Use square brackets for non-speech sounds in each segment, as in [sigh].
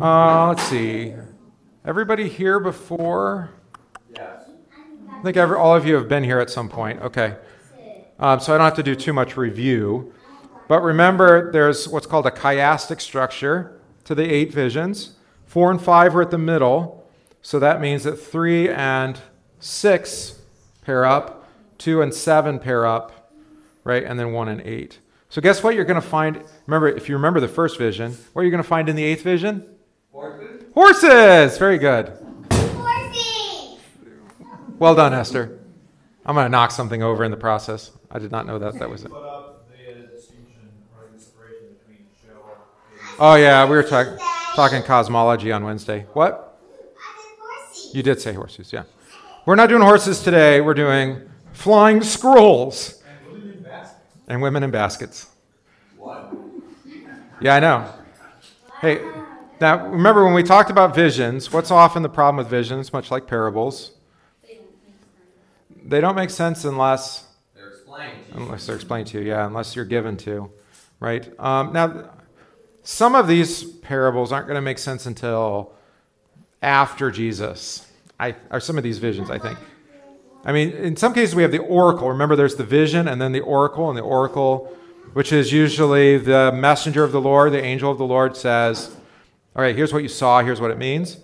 Uh, let's see. Everybody here before? Yes. I think every, all of you have been here at some point. Okay. Um, so I don't have to do too much review. But remember, there's what's called a chiastic structure to the eight visions. Four and five are at the middle. So that means that three and six pair up, two and seven pair up, right? And then one and eight. So guess what you're going to find? Remember, if you remember the first vision, what are you going to find in the eighth vision? Horses? Horses! Very good. Horsey! Well done, Esther. I'm going to knock something over in the process. I did not know that that was it. Put up the uh, distinction or the separation between show and Oh, yeah, we were talk- talking cosmology on Wednesday. What? I said. You did say horses, yeah. We're not doing horses today. We're doing flying scrolls and women in baskets. and women in baskets. What? Yeah, I know. Hey, now remember when we talked about visions, what's often the problem with visions, much like parables? They don't make sense unless They're explained to you. unless they're explained to you, yeah, unless you're given to, right? Um, now, some of these parables aren't going to make sense until after Jesus. I, or some of these visions, I think. I mean, in some cases, we have the oracle. Remember, there's the vision and then the oracle, and the oracle, which is usually the messenger of the Lord, the angel of the Lord, says, All right, here's what you saw, here's what it means.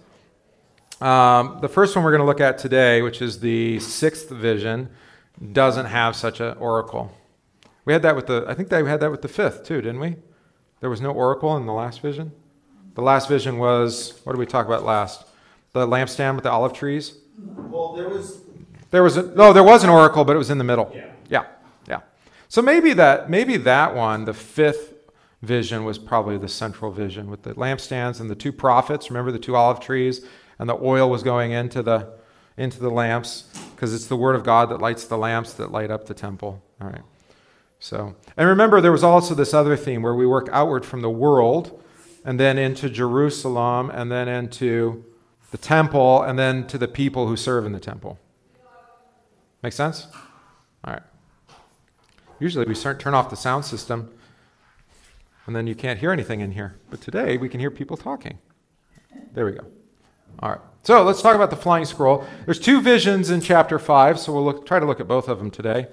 Um, the first one we're going to look at today, which is the sixth vision, doesn't have such an oracle. We had that with the, I think they had that with the fifth too, didn't we? There was no oracle in the last vision. The last vision was, what did we talk about last? The lampstand with the olive trees. Well, there was There was a, no, there was an oracle, but it was in the middle. Yeah. yeah, yeah. So maybe that, maybe that one, the fifth vision, was probably the central vision with the lampstands and the two prophets. Remember the two olive trees, and the oil was going into the into the lamps because it's the word of God that lights the lamps that light up the temple. All right. So, and remember, there was also this other theme where we work outward from the world, and then into Jerusalem, and then into the temple, and then to the people who serve in the temple. Make sense? All right. Usually we start turn off the sound system, and then you can't hear anything in here. But today we can hear people talking. There we go. All right. So let's talk about the flying scroll. There's two visions in chapter five, so we'll look, try to look at both of them today.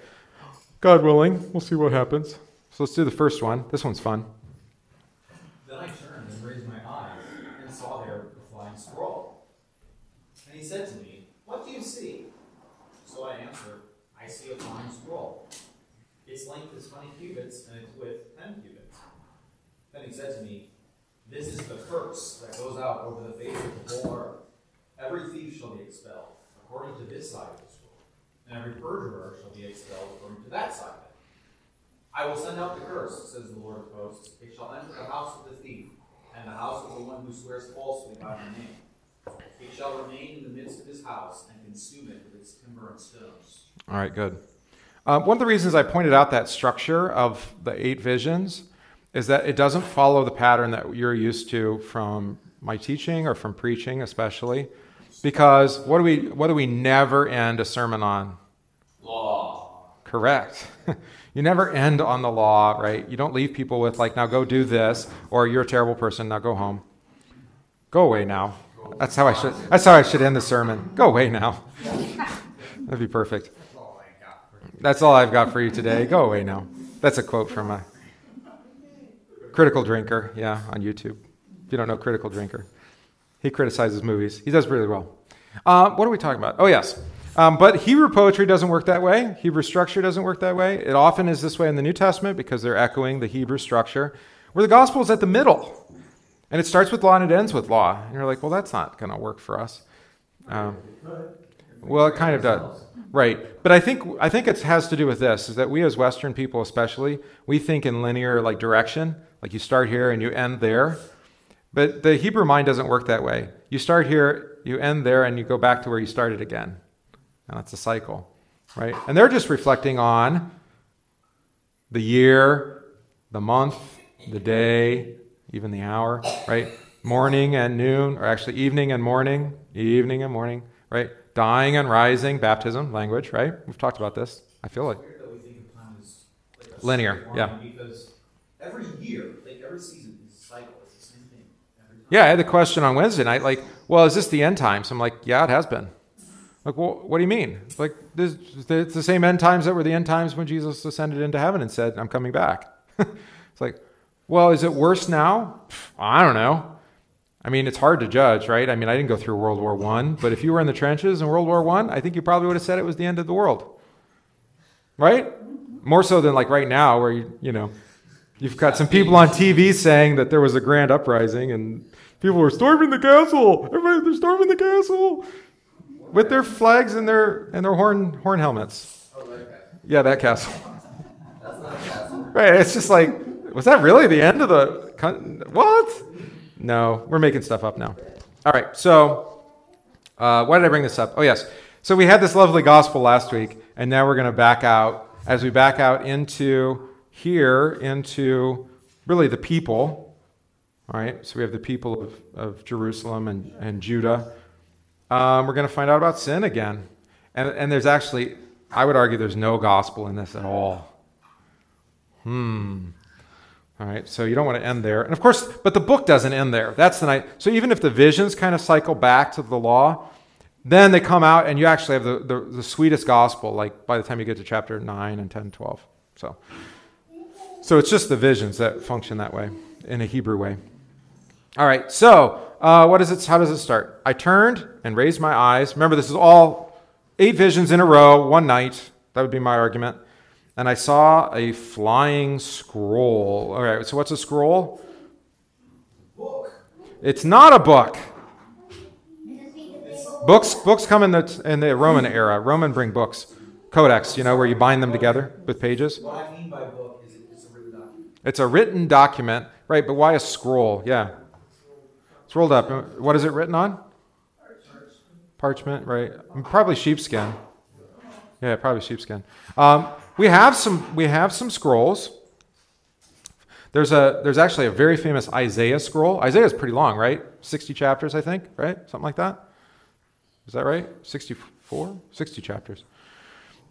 God willing, we'll see what happens. So let's do the first one. This one's fun. Then I turned and raised my eyes and saw there the flying scroll. And he said to me, What do you see? So I answered, I see a flying scroll. Its length is twenty cubits and its width ten cubits. He said to me, This is the curse that goes out over the face of the whole earth. Every thief shall be expelled, according to this side of the scroll, and every perjurer shall be expelled according to that side of it. I will send out the curse, says the Lord of hosts. It shall enter the house of the thief, and the house of the one who swears falsely by my name. It shall remain in the midst of his house, and consume it with its timber and stones. All right, good. Uh, one of the reasons I pointed out that structure of the eight visions is that it doesn't follow the pattern that you're used to from my teaching or from preaching, especially. Because what do we what do we never end a sermon on? Law. Correct. [laughs] you never end on the law, right? You don't leave people with like, now go do this, or you're a terrible person, now go home. Go away now. That's how I should that's how I should end the sermon. Go away now. [laughs] That'd be perfect. That's all I've got for you today. Go away now. That's a quote from a critical drinker, yeah, on YouTube. If you don't know critical drinker, he criticizes movies. He does really well. Uh, what are we talking about? Oh yes, um, but Hebrew poetry doesn't work that way. Hebrew structure doesn't work that way. It often is this way in the New Testament because they're echoing the Hebrew structure, where the gospel is at the middle, and it starts with law and it ends with law. And you're like, well, that's not going to work for us. Um, well, it kind of does. Right. But I think I think it has to do with this is that we as Western people especially, we think in linear like direction, like you start here and you end there. But the Hebrew mind doesn't work that way. You start here, you end there, and you go back to where you started again. And that's a cycle. Right? And they're just reflecting on the year, the month, the day, even the hour, right? Morning and noon, or actually evening and morning, evening and morning, right? Dying and rising, baptism, language, right? We've talked about this. I feel like. It's weird that we think of time as like a Linear, yeah. Because every year, like every season is a cycle. It's the same thing. Yeah, I had the question on Wednesday night, like, well, is this the end times? I'm like, yeah, it has been. Like, well, what do you mean? Like, this, it's the same end times that were the end times when Jesus ascended into heaven and said, I'm coming back. [laughs] it's like, well, is it worse now? I don't know. I mean, it's hard to judge, right? I mean, I didn't go through World War One, but if you were in the trenches in World War One, I, I think you probably would have said it was the end of the world, right? More so than like right now, where you, you know, you've got some people on TV saying that there was a grand uprising and people were storming the castle. Everybody, they're storming the castle with their flags and their and their horn horn helmets. Oh, that. Yeah, that castle. That's not a castle. Right? It's just like, was that really the end of the con- what? No, we're making stuff up now. All right. So, uh, why did I bring this up? Oh yes. So we had this lovely gospel last week, and now we're going to back out as we back out into here into really the people. All right. So we have the people of, of Jerusalem and, and Judah. Um, we're going to find out about sin again. And, and there's actually, I would argue, there's no gospel in this at all. Hmm. All right, so you don't want to end there. And of course, but the book doesn't end there. That's the night. So even if the visions kind of cycle back to the law, then they come out and you actually have the, the, the sweetest gospel, like by the time you get to chapter 9 and 10, 12. So, so it's just the visions that function that way, in a Hebrew way. All right, so uh, what is it? How does it start? I turned and raised my eyes. Remember, this is all eight visions in a row, one night. That would be my argument. And I saw a flying scroll. All right, so what's a scroll? Book. It's not a book. Just read the big old Books books come in the in the Roman era. Roman bring books, codex, you know, where you bind them together with pages. What I mean by book is it, it's a written document. It's a written document, right? But why a scroll? Yeah, it's rolled up. What is it written on? Parchment, right? Probably sheepskin. Yeah, probably sheepskin. Um, we have some. We have some scrolls. There's a. There's actually a very famous Isaiah scroll. Isaiah is pretty long, right? Sixty chapters, I think, right? Something like that. Is that right? 64? 60 chapters.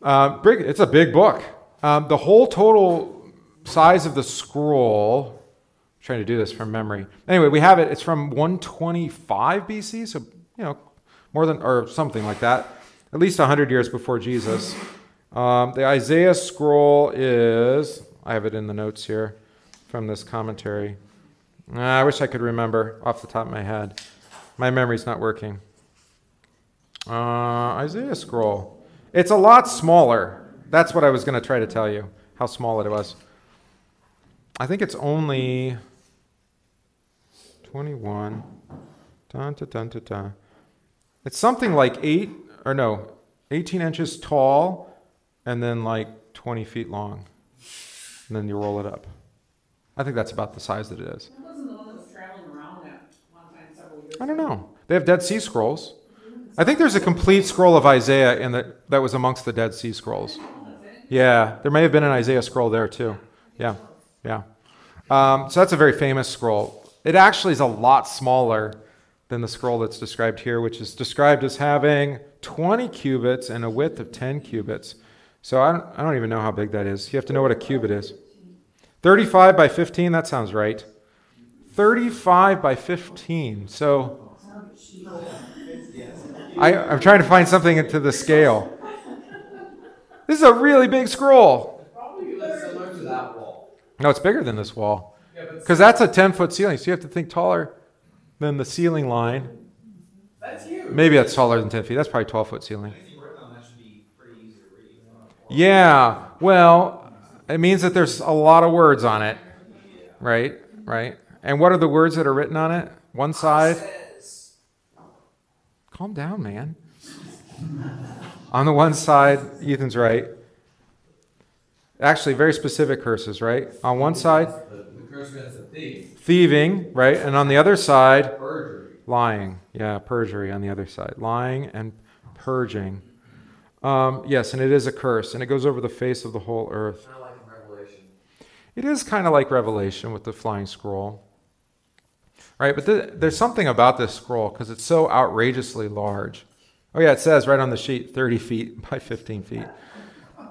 Uh, it's a big book. Um, the whole total size of the scroll, I'm trying to do this from memory. Anyway, we have it. It's from 125 BC, so, you know, more than, or something like that, at least 100 years before Jesus. Um, the Isaiah scroll is, I have it in the notes here from this commentary. Ah, I wish I could remember off the top of my head. My memory's not working. Uh, Isaiah scroll. It's a lot smaller. That's what I was going to try to tell you, how small it was. I think it's only 21. Dun, dun, dun. It's something like 8, or no, 18 inches tall, and then like 20 feet long. And then you roll it up. I think that's about the size that it is. That wasn't the one that was traveling around at one time several years I don't know. They have Dead Sea Scrolls. I think there's a complete scroll of Isaiah in the, that was amongst the Dead Sea Scrolls. Yeah, there may have been an Isaiah scroll there too. Yeah, yeah. Um, so that's a very famous scroll. It actually is a lot smaller than the scroll that's described here, which is described as having 20 cubits and a width of 10 cubits. So I don't, I don't even know how big that is. You have to know what a cubit is. 35 by 15, that sounds right. 35 by 15. So I, I'm trying to find something into the scale. This is a really big scroll. Probably similar to that wall. No, it's bigger than this wall. Yeah, Because that's a 10 foot ceiling. So you have to think taller than the ceiling line. that's huge. Maybe that's taller than 10 feet. That's probably 12 foot ceiling. Anything written on that should be pretty easy to read. Yeah. Well, it means that there's a lot of words on it. Right? Right? And what are the words that are written on it? One side. Calm down, man. on the one side, Ethan's right. Actually, very specific curses, right? On one side, The, the curse against the thief. thieving, right? And on the other side, Perjury. lying. Yeah, perjury on the other side. Lying and purging. Um, yes, and it is a curse, and it goes over the face of the whole earth. Kind of like Revelation. It is kind of like Revelation with the flying scroll. Right, but th- there's something about this scroll because it's so outrageously large. Oh, yeah, it says right on the sheet 30 feet [laughs] by 15 feet.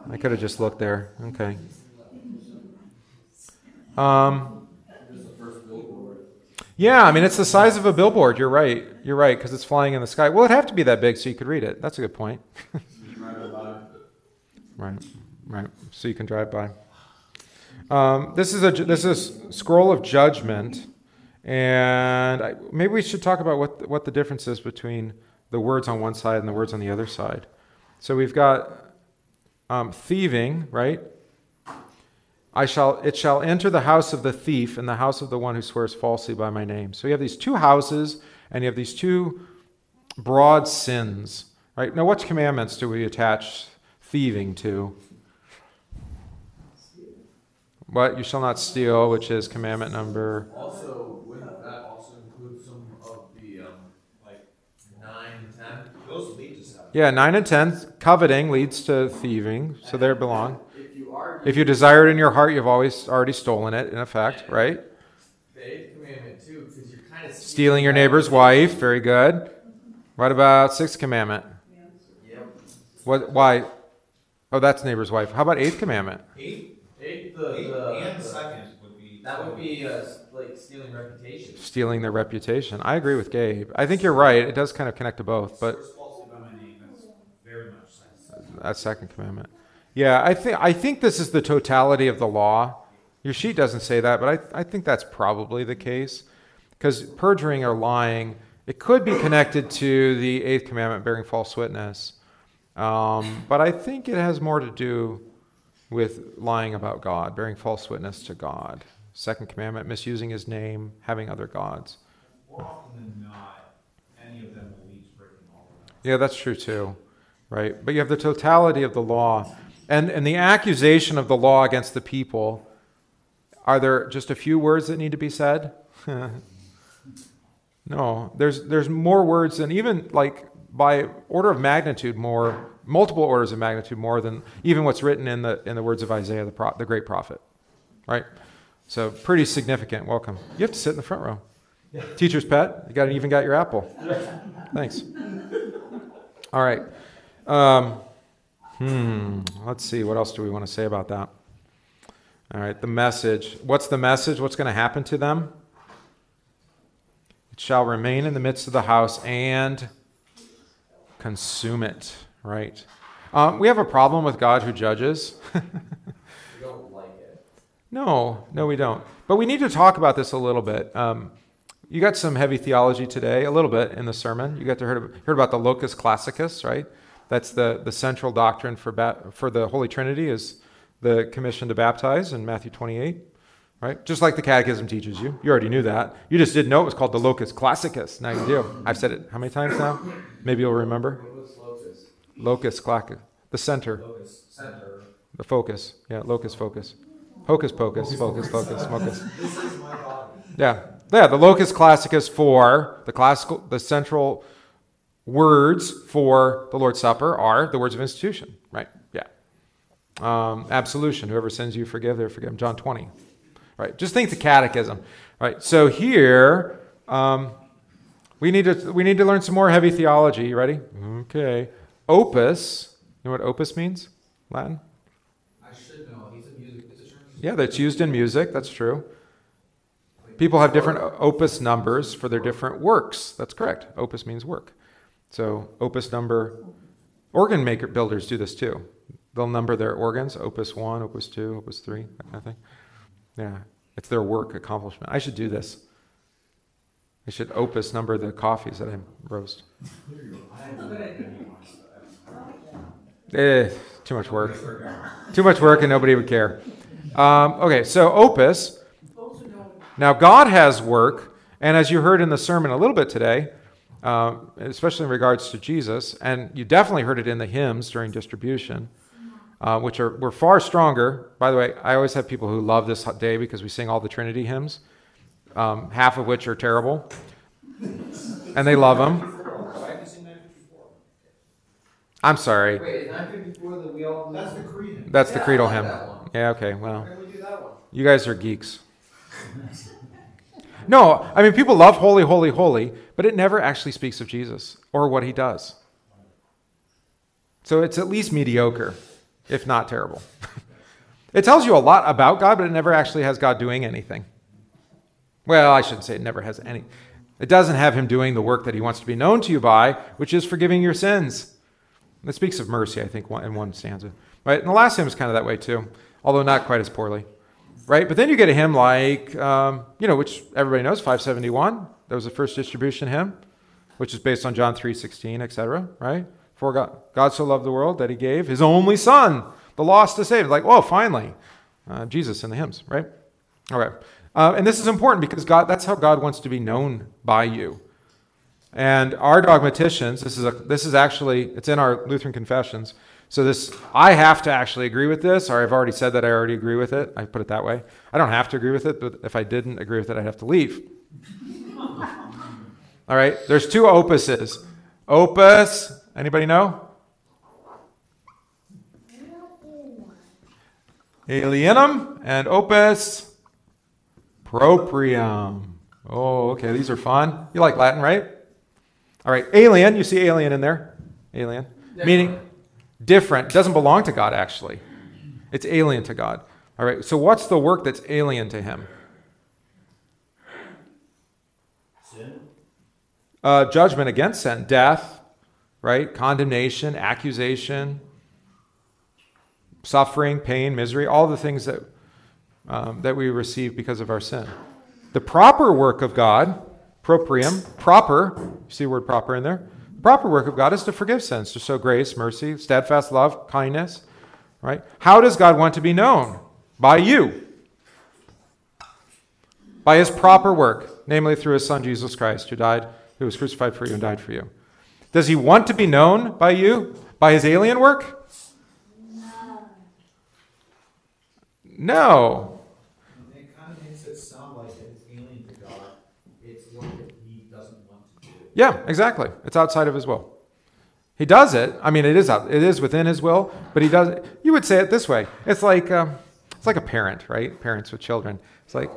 I could have just looked there. Okay. Um. Yeah, I mean, it's the size of a billboard. You're right. You're right, because it's flying in the sky. Well, it'd have to be that big so you could read it. That's a good point. [laughs] right, right. So you can drive by. Um, this is a this is scroll of judgment, and I, maybe we should talk about what what the difference is between the words on one side and the words on the other side. So we've got um, thieving, right? I shall it shall enter the house of the thief and the house of the one who swears falsely by my name. So you have these two houses and you have these two broad sins. Right? Now what commandments do we attach thieving to? What you shall not steal, which is commandment number Also, wouldn't that also include some of the, um, like, nine, ten? Those lead to seven. Yeah, nine and ten. Coveting leads to thieving, so there belong. If you are. If you desire it in your heart, you've always already stolen it, in effect, right? The eighth commandment too, because you're kind of. Stealing your neighbor's wife, very good. What about sixth commandment? Yep. What? Why? Oh, that's neighbor's wife. How about eighth commandment? Eight, Eighth, the, eight the. and the- second would be. That would be, uh, like stealing reputation. Stealing their reputation. I agree with Gabe. I think you're right. It does kind of connect to both, but Swears falsely by my name, that's very much that's second commandment. Yeah, I think I think this is the totality of the law. Your sheet doesn't say that, but I, I think that's probably the case. Because perjuring or lying, it could be connected to the eighth commandment, bearing false witness. Um, but I think it has more to do with lying about God, bearing false witness to God. Second commandment, misusing his name, having other gods. More often than not, any of them will lead to breaking all of them. Yeah, that's true too, right? But you have the totality of the law, and and the accusation of the law against the people. Are there just a few words that need to be said? [laughs] no, there's there's more words than even like by order of magnitude more, multiple orders of magnitude more than even what's written in the in the words of Isaiah the pro, the great prophet, right? So pretty significant. Welcome. You have to sit in the front row. Teacher's pet. You got even got your apple. Thanks. All right. Um, hmm. Let's see. What else do we want to say about that? All right. The message. What's the message? What's going to happen to them? It shall remain in the midst of the house and consume it. Right. Um, we have a problem with God who judges. [laughs] You don't like it. No, no, we don't. But we need to talk about this a little bit. Um, you got some heavy theology today, a little bit in the sermon. You got to heard, heard about the locus classicus, right? That's the, the central doctrine for, ba- for the Holy Trinity is the commission to baptize in Matthew 28, right? Just like the Catechism teaches you. You already knew that. You just didn't know it was called the locus classicus. Now you do. I've said it how many times now? Maybe you'll remember. Locus? Locus classicus, the center. Locus, center. The focus. Yeah, locus focus. Hocus pocus, focus, focus, focus. This is my body. Yeah. Yeah, the locus classicus for the classical the central words for the Lord's Supper are the words of institution, right? Yeah. Um, absolution. Whoever sins you forgive, they're forgiven. John 20. Right. Just think the catechism. Right. So here, um, we need to we need to learn some more heavy theology. You ready? Okay. Opus. You know what opus means? Latin? I should know. He's a music. It's a term. Yeah, that's used in music. That's true. People have different opus numbers for their different works. That's correct. Opus means work. So opus number, organ maker builders do this too. They'll number their organs, opus one, opus two, opus three, that kind of thing. Yeah, it's their work accomplishment. I should do this. I should opus number the coffees that I roast. Eh, too much work. Too much work and nobody would care. Um, okay, so opus. Now, God has work, and as you heard in the sermon a little bit today, uh, especially in regards to Jesus, and you definitely heard it in the hymns during distribution, uh, which are were far stronger. By the way, I always have people who love this day because we sing all the Trinity hymns, um, half of which are terrible, and they love them. Why have you seen 954? I'm sorry, Wait, is 954 that we all? That's the creed. that's Yeah, I creedal like hymn. that one. Yeah, okay, well. We do that one? You guys are geeks. [laughs] No, I mean, people love holy, holy, holy, but it never actually speaks of Jesus or what he does. So it's at least mediocre, if not terrible. [laughs] it tells you a lot about God, but it never actually has God doing anything. Well, I shouldn't say it never has any. It doesn't have him doing the work that he wants to be known to you by, which is forgiving your sins. It speaks of mercy, I think, in one stanza. Right? And the last hymn is kind of that way too, although not quite as poorly. Right? But then you get a hymn like, um, you know, which everybody knows, 571. That was the first distribution hymn, which is based on John 3.16, etc. Right? For God, God so loved the world that he gave his only son, the lost to save. Like, whoa, finally. Uh, Jesus in the hymns, right? All right. Uh, and this is important because God, that's how God wants to be known by you. And our dogmaticians, this is a, this is actually it's in our Lutheran confessions. So this I have to actually agree with this, or I've already said that I already agree with it. I put it that way. I don't have to agree with it, but if I didn't agree with it, I'd have to leave. All right. There's two opuses. Opus. Anybody know? Alienum and opus proprium. Oh, okay. These are fun. You like Latin, right? All right. Alien. You see alien in there? Alien. Meaning different. Doesn't belong to God, actually. It's alien to God. All right. So, what's the work that's alien to Him? Uh, judgment against sin, death, right? Condemnation, accusation, suffering, pain, misery, all the things that, um, that we receive because of our sin. The proper work of God, proprium, proper, you see the word proper in there? The proper work of God is to forgive sins, to show grace, mercy, steadfast love, kindness, right? How does God want to be known? By you. By his proper work, namely through his son Jesus Christ, who died, who was crucified for you and died for you. Does he want to be known by you? By his alien work? No. No. It kind of makes it sound like it's alien to God. It's work that he doesn't want to do. Yeah, exactly. It's outside of his will. He does it. I mean, it is out, it is within his will, but he does it. You would say it this way. It's like um, it's like a parent, right? Parents with children. It's like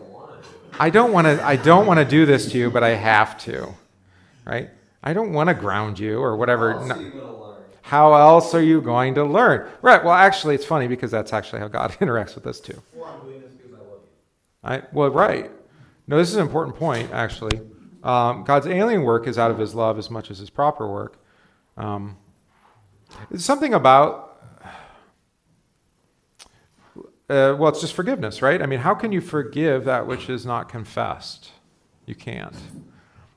I don't want to I don't want to do this to you, but I have to. Right? I don't want to ground you or whatever. How No- else are you? How else are you going to learn? Right. Well, actually, it's funny because that's actually how God [laughs] interacts with us too. Or I'm doing this because I love you. I, well, right. No, this is an important point, actually. Um, God's alien work is out of his love as much as his proper work. Um, it's something about, uh, well, it's just forgiveness, right? I mean, how can you forgive that which is not confessed? You can't.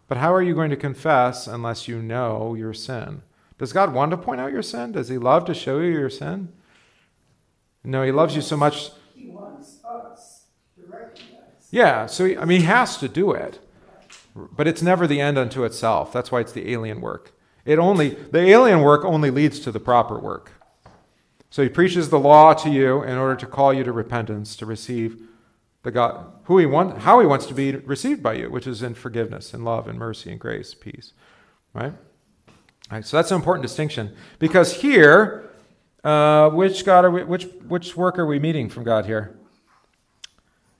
But how are you going to confess unless you know your sin? Does God want to point out your sin? Does he love to show you your sin? No, he loves you so much He wants us to recognize. yeah, so he, I mean, he has to do it, but it's never the end unto itself. That's why it's the alien work. It only the alien work only leads to the proper work. So he preaches the law to you in order to call you to repentance, to receive the God who he want, how he wants to be received by you, which is in forgiveness and love and mercy and grace, peace, right? All right, so that's an important distinction because here, uh, which God are we, which which work are we meeting from God here?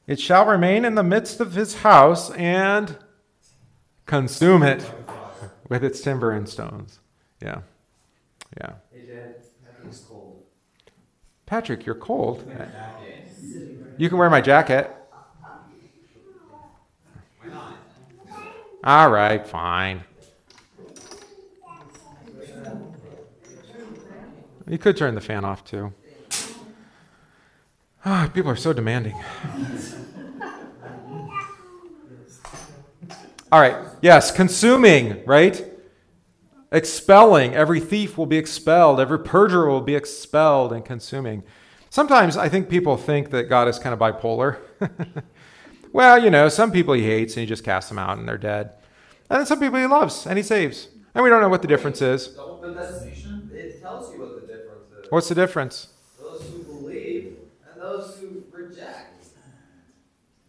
It shall remain in the midst of his house and consume it with its timber and stones. Yeah. Yeah. Hey Dad, Patrick's cold. Patrick, you're cold. You can wear my jacket. All right, fine. You could turn the fan off too. Ah, people are so demanding. All right. Yes, consuming, right? Expelling. Every thief will be expelled. Every perjurer will be expelled and consuming. Sometimes I think people think that God is kind of bipolar. [laughs] well, you know, some people he hates and he just casts them out and they're dead. And then some people he loves and he saves. And we don't know what the difference is. It tells you what the difference is. What's the difference? Those who believe and those who reject.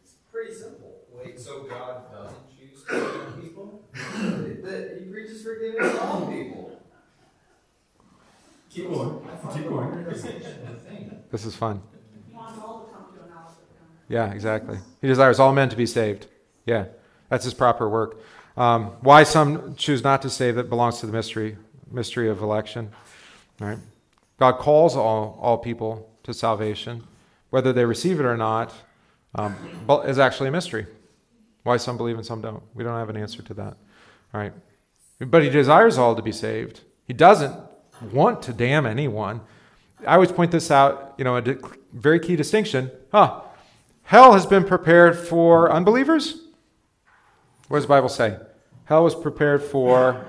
It's pretty simple. Wait, so God doesn't choose to people? He preaches forgiveness to all people. Keep going, keep going. This is fun. He wants all to come to a knowledge of him. Yeah, exactly. He desires all men to be saved. Yeah, that's his proper work. Um, why some choose not to save that belongs to the mystery mystery of election. Right? God calls all all people to salvation, whether they receive it or not, um, but is actually a mystery. Why some believe and some don't? We don't have an answer to that. All right. But he desires all to be saved. He doesn't want to damn anyone. I always point this out, you know, a di- very key distinction. Huh. Hell has been prepared for unbelievers? What does the Bible say? Hell was prepared for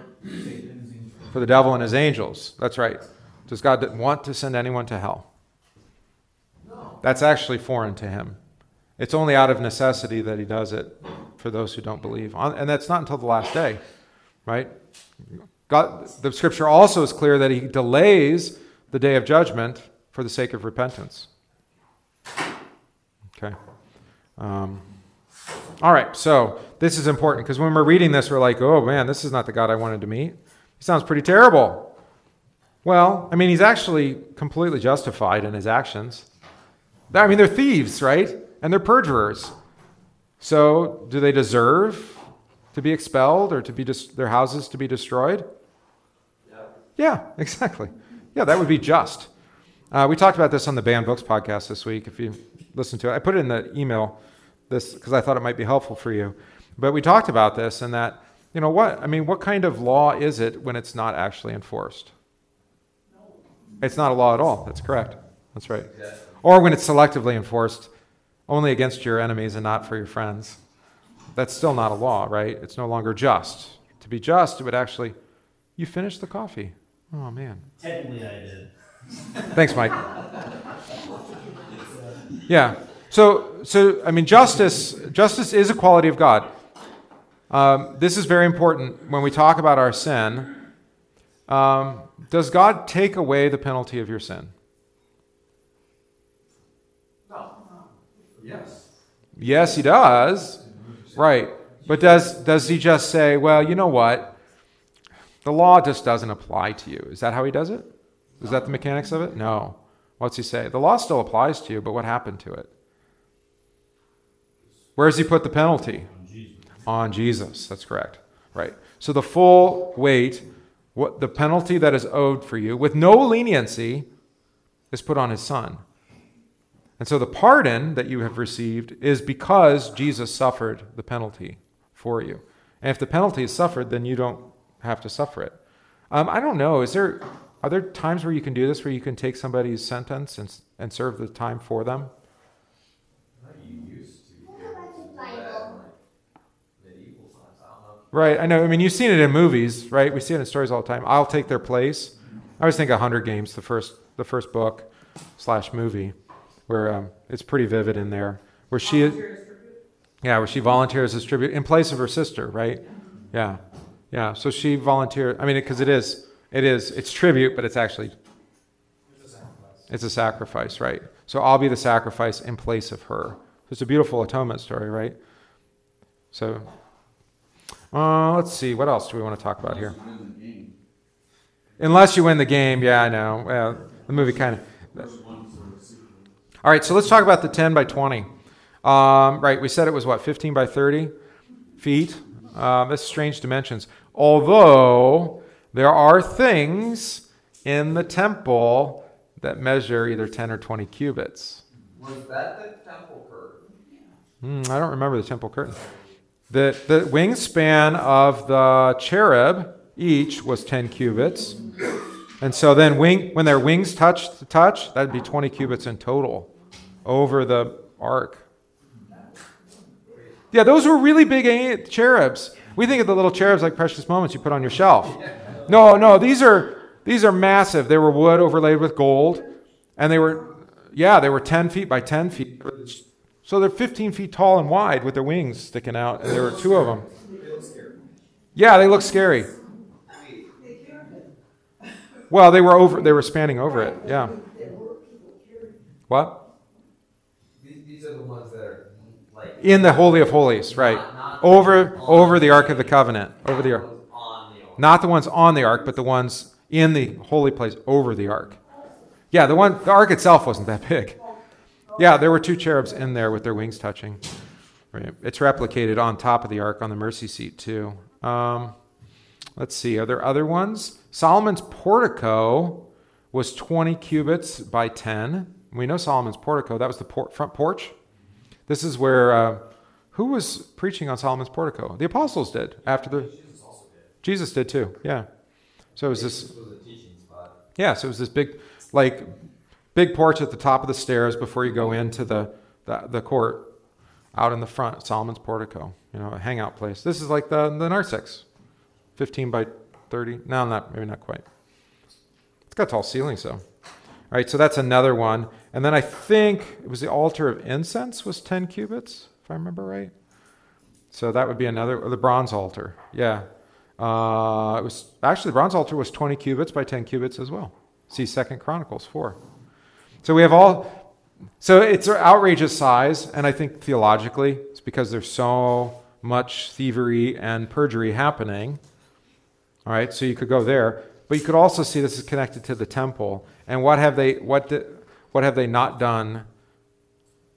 for the devil and his angels. That's right. Does God want to send anyone to hell? No. That's actually foreign to him. It's only out of necessity that he does it for those who don't believe. And that's not until the last day, right? God, the scripture also is clear that he delays the day of judgment for the sake of repentance. Okay. Um, all right, so this is important because when we're reading this, we're like, oh man, this is not the God I wanted to meet. He sounds pretty terrible. Well, I mean, he's actually completely justified in his actions. I mean, they're thieves, right? And they're perjurers. So, do they deserve to be expelled or to be dis- their houses to be destroyed? Yeah, [laughs] exactly. Yeah, that would be just. Uh, we talked about this on the Banned Books podcast this week. If you listen to it, I put it in the email this because I thought it might be helpful for you. But we talked about this and that you know what I mean. What kind of law is it when it's not actually enforced? It's not a law at all. That's correct. That's right. Or when it's selectively enforced only against your enemies and not for your friends. That's still not a law, right? It's no longer just. To be just, it would actually. You finished the coffee. Oh man. Technically, I did. Thanks, Mike. Yeah. So, so I mean, justice, justice is a quality of God. Um, this is very important when we talk about our sin. Um, does God take away the penalty of your sin? No. Yes. Yes, He does. Right. But does does He just say, well, you know what? The law just doesn't apply to you. Is that how He does it? Is that the mechanics of it? No. What's He say? The law still applies to you, but what happened to it? Where does He put the penalty? On Jesus. That's correct. Right. So the full weight, what the penalty that is owed for you, with no leniency, is put on His Son. And so the pardon that you have received is because Jesus suffered the penalty for you. And if the penalty is suffered, then you don't have to suffer it. Um, I don't know. Is there are there times where you can do this, where you can take somebody's sentence and and serve the time for them? You used to. What about the Bible? Medieval times, I don't know. Right. I know. I mean, you've seen it in movies, right? We see it in stories all the time. I'll take their place. I always think of Hunger Games, the first the first book slash movie, where um, it's pretty vivid in there, where she. Yeah, where she volunteers as tribute in place of her sister, right? Yeah, yeah. So she volunteered. I mean, because it is, it is, it's tribute, but it's actually, it's a sacrifice, right? So I'll be the sacrifice in place of her. It's a beautiful atonement story, right? So, uh, let's see. What else do we want to talk about here? Unless you win the game, yeah, I know. Well, the movie kind of. All right, so let's talk about the 10 by 20. Um, right, we said it was what, 15 by 30 feet? Um, that's strange dimensions. Although there are things in the temple that measure either 10 or 20 cubits. Was that the temple curtain? Hmm, I don't remember the temple curtain. The, the wingspan of the cherub each was 10 cubits. And so then wing, when their wings touched touch, that'd be 20 cubits in total over the ark. Yeah, those were really big cherubs. We think of the little cherubs like precious moments you put on your shelf. No, no, these are these are massive. They were wood overlaid with gold, and they were yeah, they were 10 feet by 10 feet. So they're 15 feet tall and wide with their wings sticking out, and there were two of them. Yeah, they look scary. Well, they were over. They were spanning over it. Yeah. What? These, these are the ones that are like. In the holy of holies, right? Not- not Over over the ark of the covenant, over the ark. On the ark. Not the ones on the ark, but the ones in the holy place over the ark. Yeah, the one the ark itself wasn't that big. Yeah, there were two cherubs in there with their wings touching. Right. It's replicated on top of the ark on the mercy seat too. Um, let's see, are there other ones? Solomon's portico was 20 cubits by 10. We know Solomon's portico. That was the por- front porch. This is where uh, Who was preaching on Solomon's portico? The apostles did after the Jesus did. Too. Yeah. So it was this yeah, so it was this big like big porch at the top of the stairs before you go into the the, the court out in the front, Solomon's portico, you know, a hangout place. This is like the the narthex. 15 by 30. No, not maybe not quite. It's got tall ceilings though. All right, so that's another one. And then I think it was the altar of incense was 10 cubits, if I remember right. So that would be another, the bronze altar. Yeah. Uh, it was actually the bronze altar was 20 cubits by 10 cubits as well. See Second Chronicles 4. So we have all, so it's an outrageous size, and I think theologically it's because there's so much thievery and perjury happening. All right, so you could go there, but you could also see this is connected to the temple. And what have they what di- what have they not done?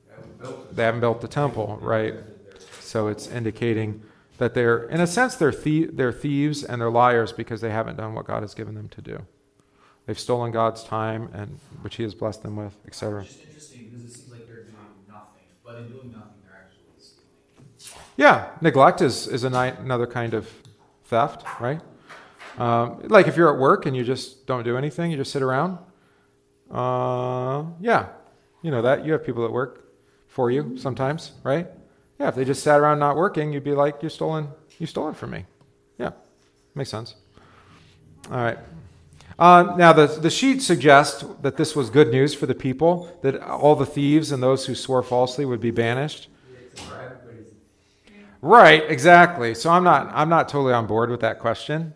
They haven't built. They haven't built the temple, right? So it's indicating that they're, in a sense, they're thie- they're thieves and they're liars because they haven't done what God has given them to do. They've stolen God's time and which He has blessed them with, etc. It's interesting because it seems like they're doing nothing, but in doing nothing, they're actually stealing. Yeah, neglect is, is a ni- another kind of theft, right? Um, like if you're at work and you just don't do anything, you just sit around. Uh, yeah, you know that. You have people that work for you sometimes, right? Yeah, if they just sat around not working, you'd be like, you stolen, you stolen from me. Yeah, makes sense. All right. Uh, now, the, the sheet suggests that this was good news for the people, that all the thieves and those who swore falsely would be banished. Right, exactly. So I'm not I'm not totally on board with that question.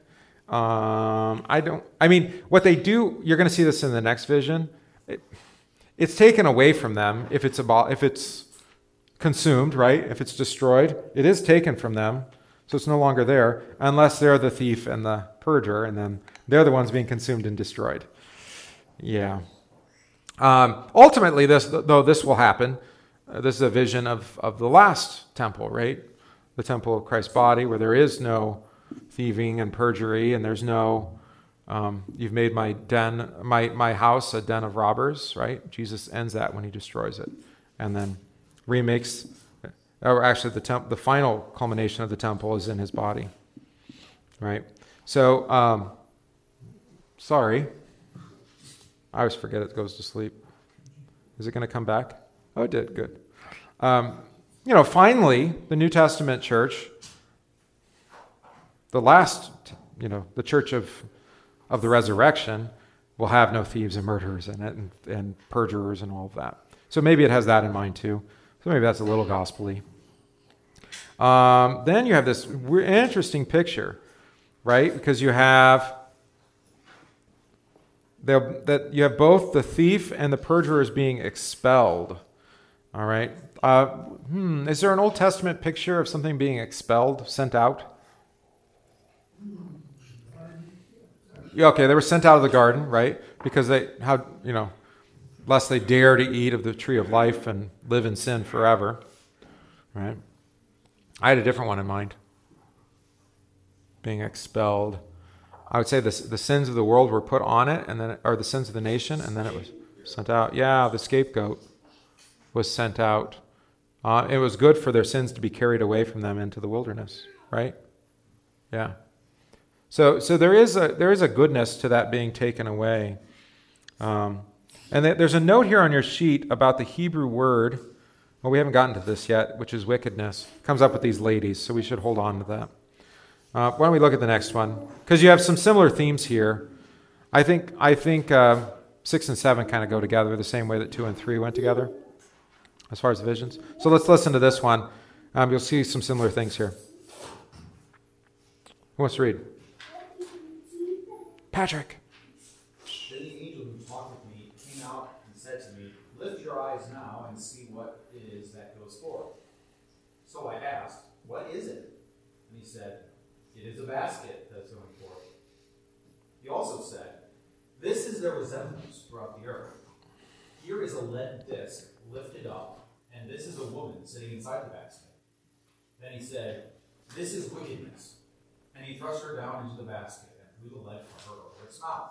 Um, I don't. I mean, what they do, you're going to see this in the next vision. It, it's taken away from them if it's about if it's consumed, right? If it's destroyed, it is taken from them, so it's no longer there unless they're the thief and the perjurer, and then they're the ones being consumed and destroyed. Yeah. Um, ultimately, this though this will happen. Uh, this is a vision of, of the last temple, right? The temple of Christ's body, where there is no thieving and perjury, and there's no, um, you've made my den, my, my house a den of robbers, right? Jesus ends that when he destroys it, and then remakes, or actually, the, temp, the final culmination of the temple is in his body, right? So, um, sorry. I always forget it goes to sleep. Is it going to come back? Oh, it did. Good. Um, you know, finally, the New Testament church, the last, you know, the church of, of the resurrection, will have no thieves and murderers in it and, and perjurers and all of that. So maybe it has that in mind too. So maybe that's a little gospely. Um, then you have this interesting picture, right? Because you have that you have both the thief and the perjurers being expelled. All right. Uh, hmm, is there an Old Testament picture of something being expelled, sent out? Yeah, okay, they were sent out of the garden, right? Because they how you know, lest they dare to eat of the tree of life and live in sin forever. Right? I had a different one in mind. Being expelled. I would say the, the sins of the world were put on it, and then, or the sins of the nation, and then it was sent out. Yeah, the scapegoat was sent out. Uh, it was good for their sins to be carried away from them into the wilderness, right? Yeah. So, so there is a there is a goodness to that being taken away. Um, and th- there's a note here on your sheet about the Hebrew word. Well, we haven't gotten to this yet, which is wickedness. It Comes up with these ladies, so we should hold on to that. Uh, why don't we look at the next one? Because you have some similar themes here. I think I think uh, six and seven kind of go together the same way that two and three went together, as far as visions. So let's listen to this one. Um, you'll see some similar things here. Who wants to read? Patrick. Then the angel who talked with me came out and said to me, Lift your eyes now and see what it is that goes forth. So I asked, What is it? And he said, It is a basket that's going forth. He also said, This is their resemblance throughout the earth. Here is a lead disc lifted up, and this is a woman sitting inside the basket. Then he said, This is wickedness. And he thrust her down into the basket and threw the lead from her its mouth.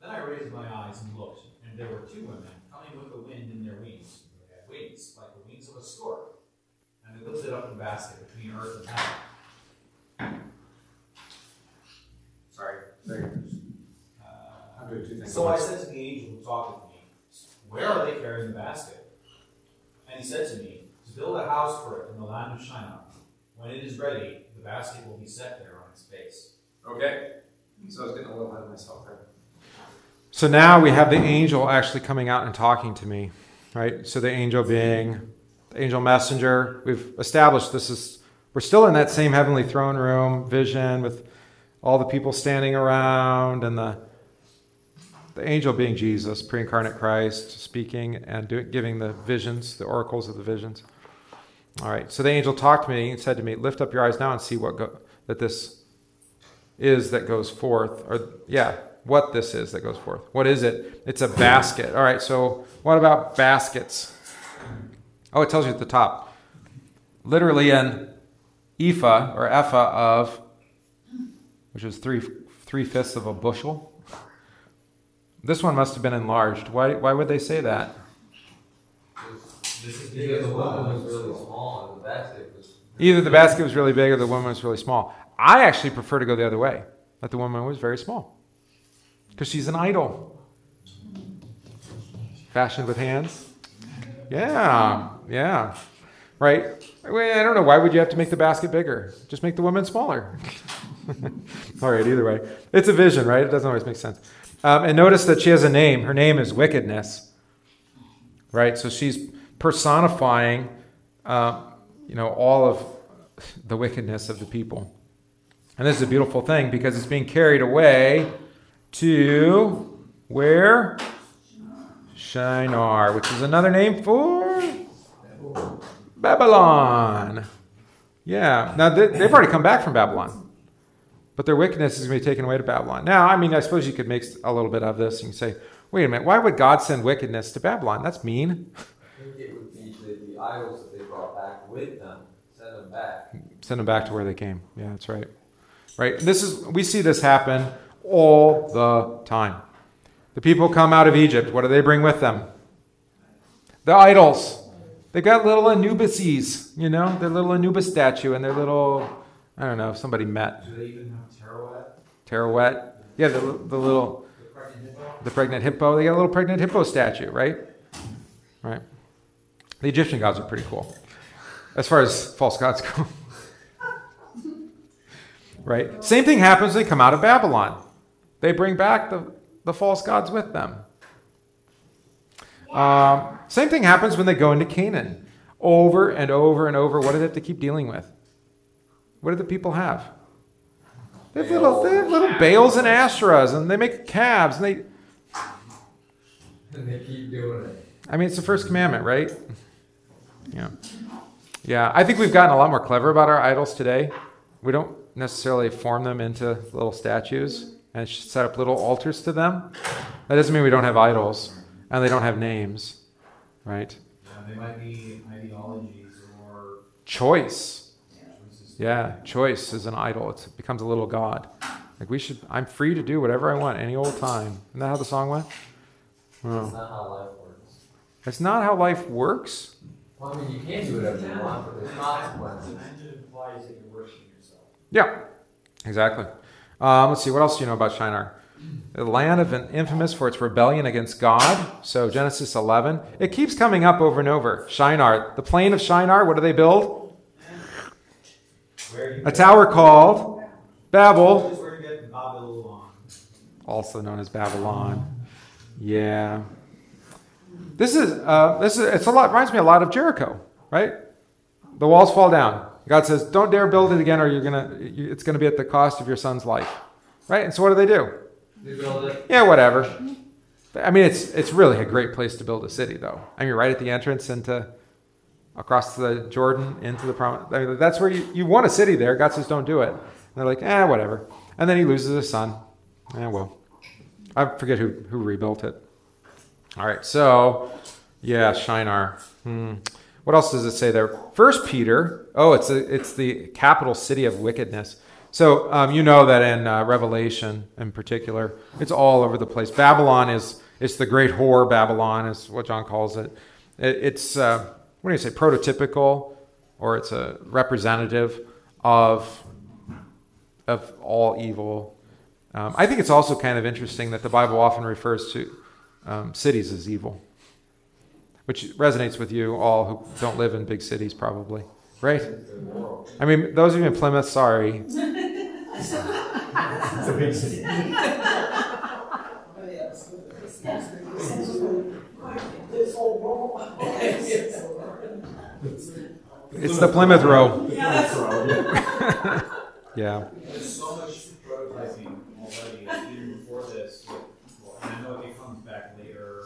Then I raised my eyes and looked, and there were two women coming with the wind in their wings. They had wings like the wings of a stork, and they lifted up the basket between earth and heaven. Sorry. Uh, I'm doing two things. so I said to the angel who talked with me, Where are they carrying the basket? And he said to me, To build a house for it in the land of Shinar. When it is ready, the basket will be set there on its base. Okay. So I was getting a little ahead of myself there. So now we have the angel actually coming out and talking to me, right? So the angel being the angel messenger. We've established this is we're still in that same heavenly throne room vision with all the people standing around and the the angel being Jesus, pre-incarnate Christ, speaking and doing, giving the visions, the oracles of the visions. All right. So the angel talked to me and said to me, "Lift up your eyes now and see what go, that this is that goes forth, or yeah, what this is that goes forth. What is it? It's a basket. All right. So what about baskets? Oh, it tells you at the top. Literally an ephah or ephah of, which is three three fifths of a bushel. This one must have been enlarged. Why, why would they say that? This is Because the woman was really small and the basket was. Either the basket was really big or the woman was really small. I actually prefer to go the other way, that the woman was very small. Because she's an idol. Fashioned with hands. Yeah, yeah. Right? I don't know. Why would you have to make the basket bigger? Just make the woman smaller. [laughs] All right, either way. It's a vision, right? It doesn't always make sense. Um, and notice that she has a name. Her name is wickedness. Right? So she's personifying, uh, you know, all of the wickedness of the people. And this is a beautiful thing because it's being carried away to where? Shinar, which is another name for Babylon. Yeah. Now they, they've already come back from Babylon, but their wickedness is going to be taken away to Babylon. Now, I mean, I suppose you could make a little bit of this and say, wait a minute, why would God send wickedness to Babylon? That's mean. I think it would be the, the idols that they brought back with them, send them back. Send them back to where they came. Yeah, that's right. Right. This is we see this happen all the time. The people come out of Egypt. What do they bring with them? The idols. They've got little Anubises, you know, their little Anubis statue and their little, I don't know, if somebody met. Do they even have Teroet? Terawet. Yeah, the, the little, The pregnant hippo? the pregnant hippo. They got a little pregnant hippo statue, right? Right. The Egyptian gods are pretty cool, as far as false gods go. [laughs] right? Same thing happens when they come out of Babylon. They bring back the, the false gods with them. Um, same thing happens when they go into Canaan. Over and over and over, what do they have to keep dealing with? What do the people have? They have little, they have little Baals and Asherahs, and they make calves, and they. And they keep doing it. I mean, it's the first commandment, right? Yeah. Yeah, I think we've gotten a lot more clever about our idols today. We don't necessarily form them into little statues and set up little altars to them. That doesn't mean we don't have idols and they don't have names, right? Yeah, they might be ideologies or Choice. Yeah, choice is an idol. It's, it becomes a little god. Like we should, I'm free to do whatever I want any old time. Isn't that how the song went? That's not how life works. It's not how life works. Well, I mean, you can do whatever you want, but there's consequences. And it implies that you're worshiping yourself. Yeah, exactly. Um, let's see, what else do you know about Shinar? The land of an infamous for its rebellion against God. So Genesis 11. It keeps coming up over and over. Shinar, the plain of Shinar. What do they build? A tower called Babel, also known as Babylon. Yeah. This is uh, this is it's a lot reminds me a lot of Jericho, right? The walls fall down. God says, "Don't dare build it again, or you're gonna, it's gonna be at the cost of your son's life." Right? And so what do they do? They build it. Yeah, whatever. I mean, it's it's really a great place to build a city, though. I mean, right at the entrance into across the Jordan into the promise. I mean, that's where you, you want a city there. God says, don't do it. And they're like, eh, whatever. And then he loses his son. Eh, well, I forget who who rebuilt it. All right, so yeah, Shinar. Hmm. What else does it say there? First Peter. Oh, it's a, it's the capital city of wickedness. So um, you know that in uh, Revelation, in particular, it's all over the place. Babylon is it's the great whore. Babylon is what John calls it. it it's uh, what do you say? Prototypical or it's a representative of of all evil. Um, I think it's also kind of interesting that the Bible often refers to um, cities as evil, which resonates with you all who don't live in big cities, probably, right? I mean, those of you in Plymouth, sorry. [laughs] It's a big city. This whole world. It's the Plymouth Row. Yeah. Yeah. There's so much prototyping already, even before this. I know it comes back later.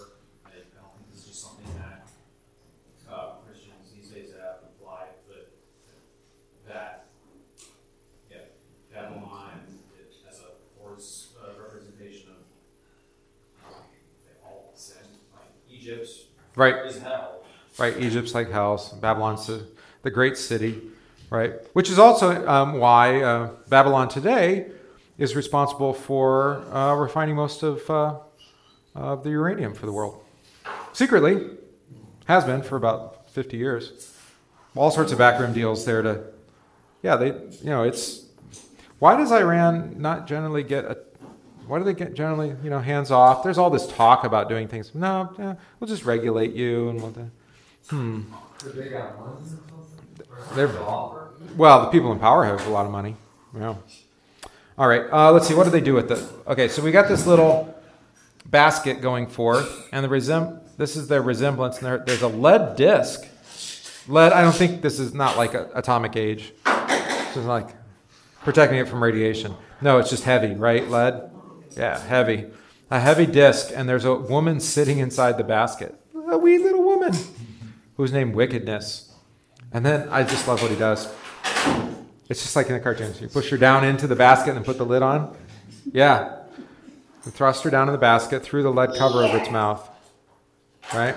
It, as a uh, representation of uh, all sin, like Egypt Right. is hell. right? Egypt's like house. Babylon's the, the great city, right? Which is also um, why uh, Babylon today is responsible for uh, refining most of, uh, of the uranium for the world. Secretly, has been for about 50 years. All sorts of backroom deals there to, yeah, they, you know, it's, why does Iran not generally get a, why do they get generally, you know, hands off? There's all this talk about doing things. No, yeah, we'll just regulate you and we'll, do- hmm. They're-? Well, the people in power have a lot of money. Yeah. All right. Uh, let's see. What do they do with it? Okay. So we got this little basket going forth, and the resem- This is their resemblance. And there, there's a lead disc. Lead. I don't think this is not like a, atomic age. This is like protecting it from radiation. No, it's just heavy, right? Lead. Yeah, heavy. A heavy disc, and there's a woman sitting inside the basket. A wee little woman who's named Wickedness. And then I just love what he does. It's just like in the cartoons. You push her down into the basket and put the lid on. Yeah. You thrust her down in the basket through the lead cover over its mouth. Right?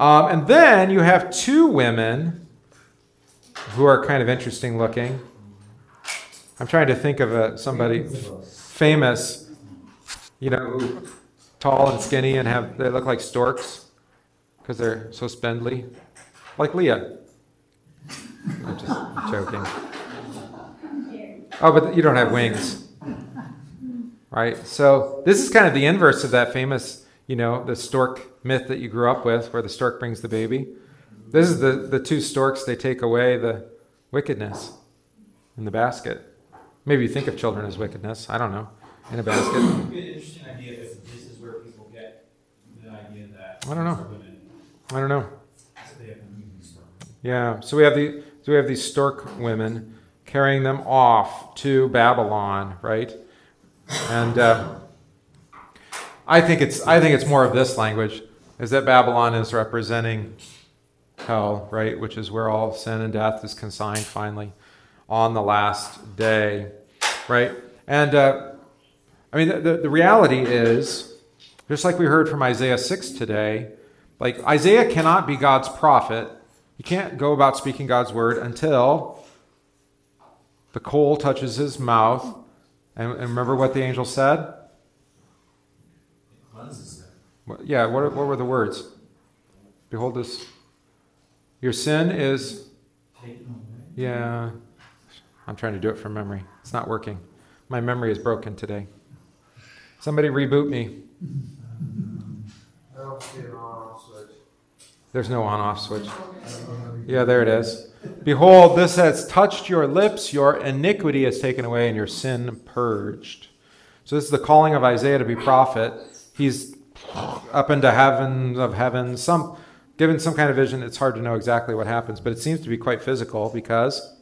Um, and then you have two women who are kind of interesting looking. I'm trying to think of a, somebody famous, you know, tall and skinny and have they look like storks because they're so spindly, like Leah. I'm just joking. Oh, but you don't have wings, right? So this is kind of the inverse of that famous, you know, the stork myth that you grew up with, where the stork brings the baby. This is the the two storks. They take away the wickedness in the basket. Maybe you think of children as wickedness. I don't know. In a basket. It'd be an interesting idea if this is where people get the idea that I don't know. I don't know. So they have been using stuff. Yeah. So we have the so we have these stork women carrying them off to Babylon, right? And uh, I think it's I think it's more of this language is that Babylon is representing hell, right? Which is where all sin and death is consigned finally on the last day, right? And uh, I mean, the, the, reality is, just like we heard from Isaiah 6 today, like Isaiah cannot be God's prophet. He can't go about speaking God's word until the coal touches his mouth. And, and remember what the angel said? Cleanses them. What- Yeah, what, what were the words? Behold, this. Your sin is. Yeah. I'm trying to do it from memory. It's not working. My memory is broken today. Somebody reboot me. I don't see an on-off switch. There's no on off switch. Yeah, there it is. Behold, this has touched your lips, your iniquity is taken away, and your sin purged. So, this is the calling of Isaiah to be prophet. He's up into heaven of heaven, some given some kind of vision. It's hard to know exactly what happens, but it seems to be quite physical because,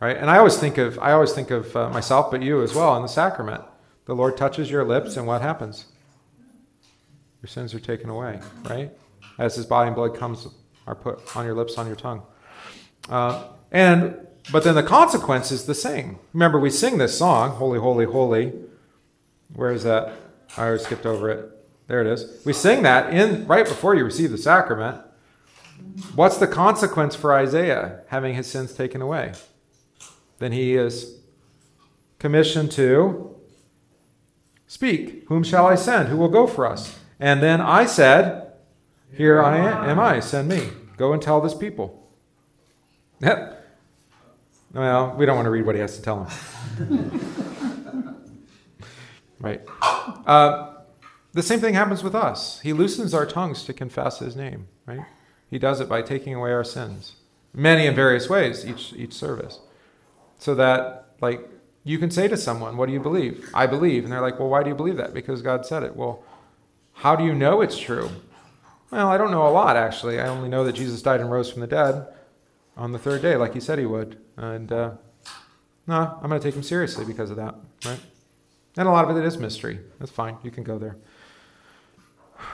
right? And I always think of I always think of uh, myself, but you as well, in the sacrament. The Lord touches your lips, and what happens? Your sins are taken away, right? As His body and blood comes are put on your lips, on your tongue. Uh, and but then the consequence is the same. Remember, we sing this song, "Holy, Holy, Holy." Where is that? I already skipped over it. There it is. We sing that in right before you receive the sacrament. What's the consequence for Isaiah having his sins taken away? Then he is commissioned to speak. Whom shall I send? Who will go for us? And then I said, Here I am, am I, send me. Go and tell this people. Yep. Well, we don't want to read what he has to tell them. [laughs] right. Uh, the same thing happens with us. He loosens our tongues to confess his name, right? He does it by taking away our sins. Many in various ways, each each service. So that like you can say to someone, What do you believe? I believe. And they're like, Well, why do you believe that? Because God said it. Well, how do you know it's true? Well, I don't know a lot actually. I only know that Jesus died and rose from the dead on the third day, like he said he would. And uh, no, I'm going to take him seriously because of that, right? And a lot of it is mystery. That's fine. You can go there.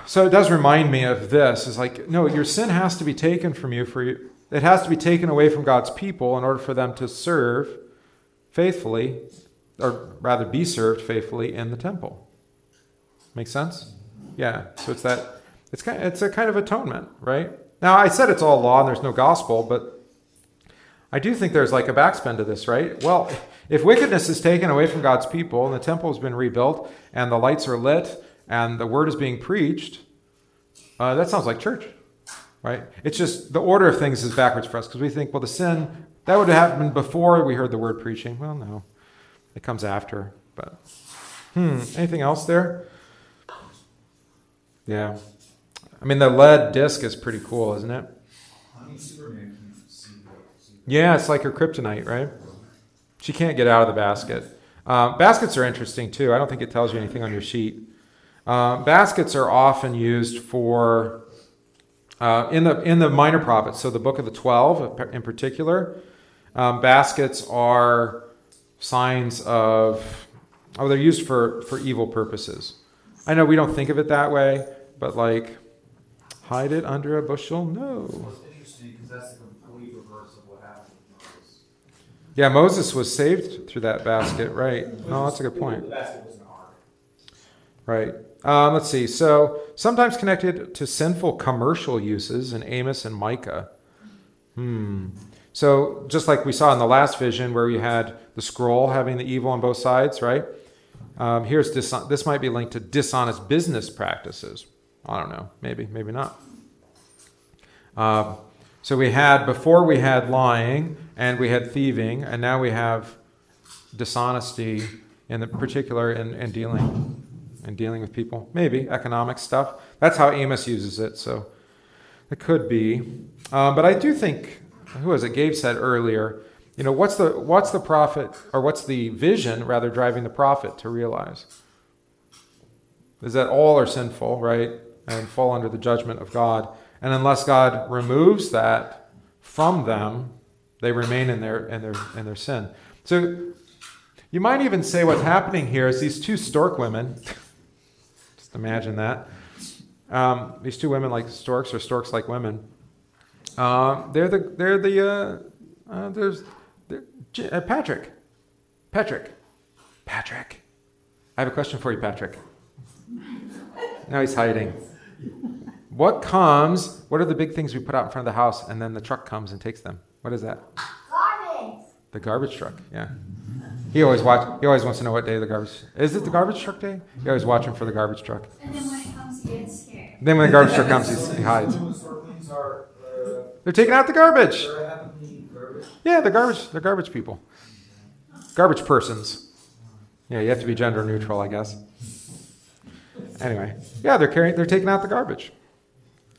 So it does remind me of this. Is like, no, your sin has to be taken from you for you. It has to be taken away from God's people in order for them to serve faithfully, or rather be served faithfully in the temple. Make sense? Yeah. So it's that. It's kind. Of, it's a kind of atonement, right? Now I said it's all law and there's no gospel, but I do think there's like a backspin to this, right? Well, if wickedness is taken away from God's people and the temple has been rebuilt and the lights are lit and the word is being preached, uh, that sounds like church, right? It's just the order of things is backwards for us because we think, well, the sin that would have happened before we heard the word preaching. Well, no, it comes after. But hmm, anything else there? Yeah, I mean the lead disc is pretty cool, isn't it? Yeah, it's like her kryptonite, right? She can't get out of the basket. Uh, baskets are interesting too. I don't think it tells you anything on your sheet. Uh, baskets are often used for uh, in the in the minor prophets. So the book of the twelve, in particular, um, baskets are signs of oh, they're used for for evil purposes. I know we don't think of it that way, but like hide it under a bushel. No. Well, interesting because that's the complete reverse of what happened. Yeah, Moses was saved through that basket, right? No, that's a good point. The basket was an ark. Right. Um, let's see. So, sometimes connected to sinful commercial uses in Amos and Micah. Hmm. So, just like we saw in the last vision where we had the scroll having the evil on both sides, right? Um, here's dis- this might be linked to dishonest business practices. I don't know. Maybe, maybe not. Um, so we had before we had lying and we had thieving, and now we have dishonesty in the particular in, in dealing in dealing with people. Maybe economic stuff. That's how Amos uses it. So it could be. Um, but I do think who was it? Gabe said earlier. You know what's the what's the prophet or what's the vision rather driving the prophet to realize is that all are sinful, right, and fall under the judgment of God. And unless God removes that from them, they remain in their in their in their sin. So you might even say what's happening here is these two stork women. [laughs] Just imagine that. Um, these two women like storks or storks like women. Uh, they're the they're the uh, uh, there's they're, uh, Patrick, Patrick, Patrick. I have a question for you, Patrick. Now he's hiding. What comes? What are the big things we put out in front of the house, and then the truck comes and takes them? What is that? Garbage. The garbage truck. Yeah. He always watch. He always wants to know what day the garbage. Is it the garbage truck day? He always watching for the garbage truck. And then when it comes, he gets scared. Then when the garbage truck comes, he's, he hides. Are, uh, They're taking out the garbage. the. Yeah, the garbage. They're garbage people. Garbage persons. Yeah, you have to be gender neutral, I guess. Anyway, yeah, they're carrying. They're taking out the garbage,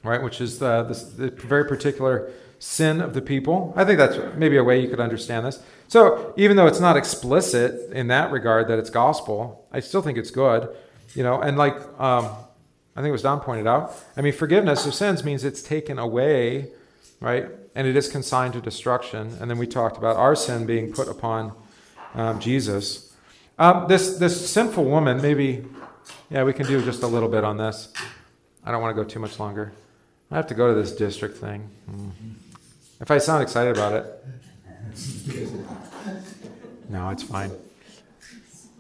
right? Which is uh, this, the very particular sin of the people. I think that's maybe a way you could understand this. So even though it's not explicit in that regard that it's gospel, I still think it's good, you know. And like um, I think it was Don pointed out, I mean, forgiveness of sins means it's taken away, right? And it is consigned to destruction. And then we talked about our sin being put upon um, Jesus. Um, this this sinful woman, maybe, yeah, we can do just a little bit on this. I don't want to go too much longer. I have to go to this district thing. Hmm. If I sound excited about it, no, it's fine.